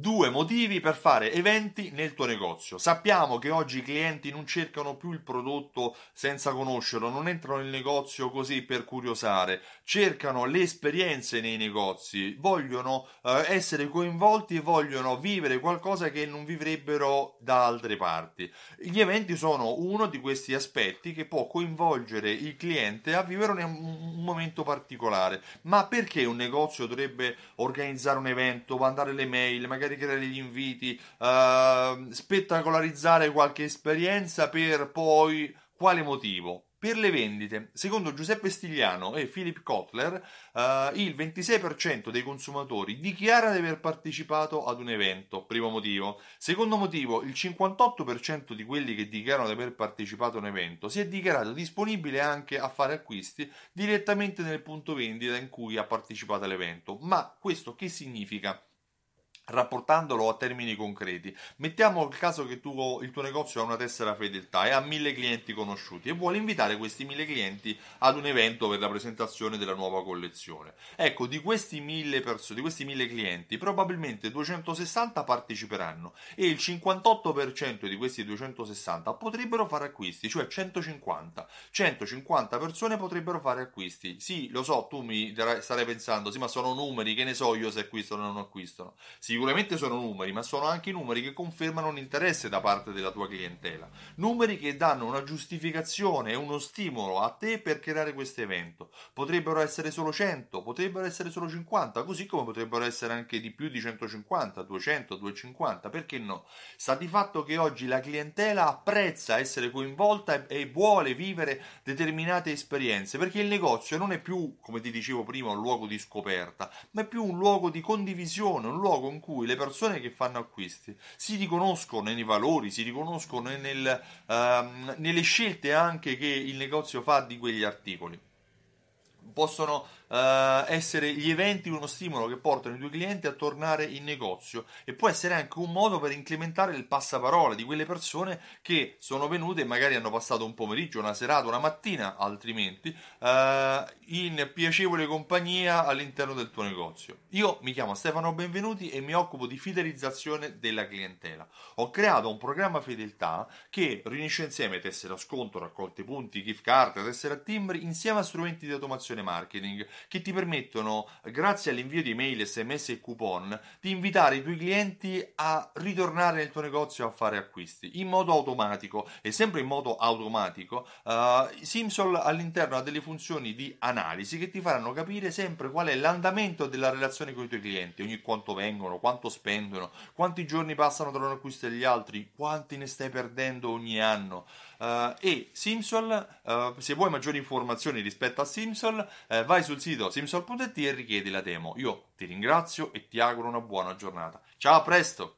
Due motivi per fare eventi nel tuo negozio. Sappiamo che oggi i clienti non cercano più il prodotto senza conoscerlo, non entrano nel negozio così per curiosare, cercano le esperienze nei negozi, vogliono eh, essere coinvolti e vogliono vivere qualcosa che non vivrebbero da altre parti. Gli eventi sono uno di questi aspetti che può coinvolgere il cliente a vivere un, un momento particolare. Ma perché un negozio dovrebbe organizzare un evento, mandare le mail, magari caricare degli inviti, uh, spettacolarizzare qualche esperienza per poi quale motivo? Per le vendite, secondo Giuseppe Stigliano e Philip Kotler, uh, il 26% dei consumatori dichiara di aver partecipato ad un evento, primo motivo. Secondo motivo, il 58% di quelli che dichiarano di aver partecipato a un evento si è dichiarato disponibile anche a fare acquisti direttamente nel punto vendita in cui ha partecipato all'evento. Ma questo che significa? Rapportandolo a termini concreti, mettiamo il caso che tu, il tuo negozio ha una tessera fedeltà e ha mille clienti conosciuti e vuole invitare questi mille clienti ad un evento per la presentazione della nuova collezione. Ecco, di questi mille persone, di questi mille clienti, probabilmente 260 parteciperanno e il 58% di questi 260 potrebbero fare acquisti, cioè 150. 150 persone potrebbero fare acquisti. Sì, lo so, tu mi starai pensando, sì, ma sono numeri, che ne so io se acquistano o non acquistano. Sì, sicuramente sono numeri, ma sono anche numeri che confermano un interesse da parte della tua clientela. Numeri che danno una giustificazione e uno stimolo a te per creare questo evento. Potrebbero essere solo 100, potrebbero essere solo 50, così come potrebbero essere anche di più di 150, 200, 250, perché no? Sta di fatto che oggi la clientela apprezza essere coinvolta e vuole vivere determinate esperienze, perché il negozio non è più, come ti dicevo prima, un luogo di scoperta, ma è più un luogo di condivisione, un luogo in cui cui le persone che fanno acquisti si riconoscono nei valori, si riconoscono nel, uh, nelle scelte anche che il negozio fa di quegli articoli. Possono uh, essere gli eventi uno stimolo che portano i tuoi clienti a tornare in negozio e può essere anche un modo per incrementare il passaparola di quelle persone che sono venute e magari hanno passato un pomeriggio, una serata, una mattina, altrimenti uh, in piacevole compagnia all'interno del tuo negozio. Io mi chiamo Stefano Benvenuti e mi occupo di fidelizzazione della clientela. Ho creato un programma fedeltà che riunisce insieme tessere a sconto, raccolte punti, gift card, tessere a timbri insieme a strumenti di automazione marketing che ti permettono, grazie all'invio di email, sms e coupon, di invitare i tuoi clienti a ritornare nel tuo negozio a fare acquisti in modo automatico e sempre in modo automatico. Uh, Simsol all'interno ha delle funzioni di analisi che ti faranno capire sempre qual è l'andamento della relazione con i tuoi clienti, ogni quanto vengono, quanto spendono, quanti giorni passano tra un acquisto e gli altri, quanti ne stai perdendo ogni anno. Uh, e Simsol, uh, se vuoi maggiori informazioni rispetto a Simsol, uh, vai sul sito simsol.it e richiedi la demo. Io ti ringrazio e ti auguro una buona giornata. Ciao, a presto!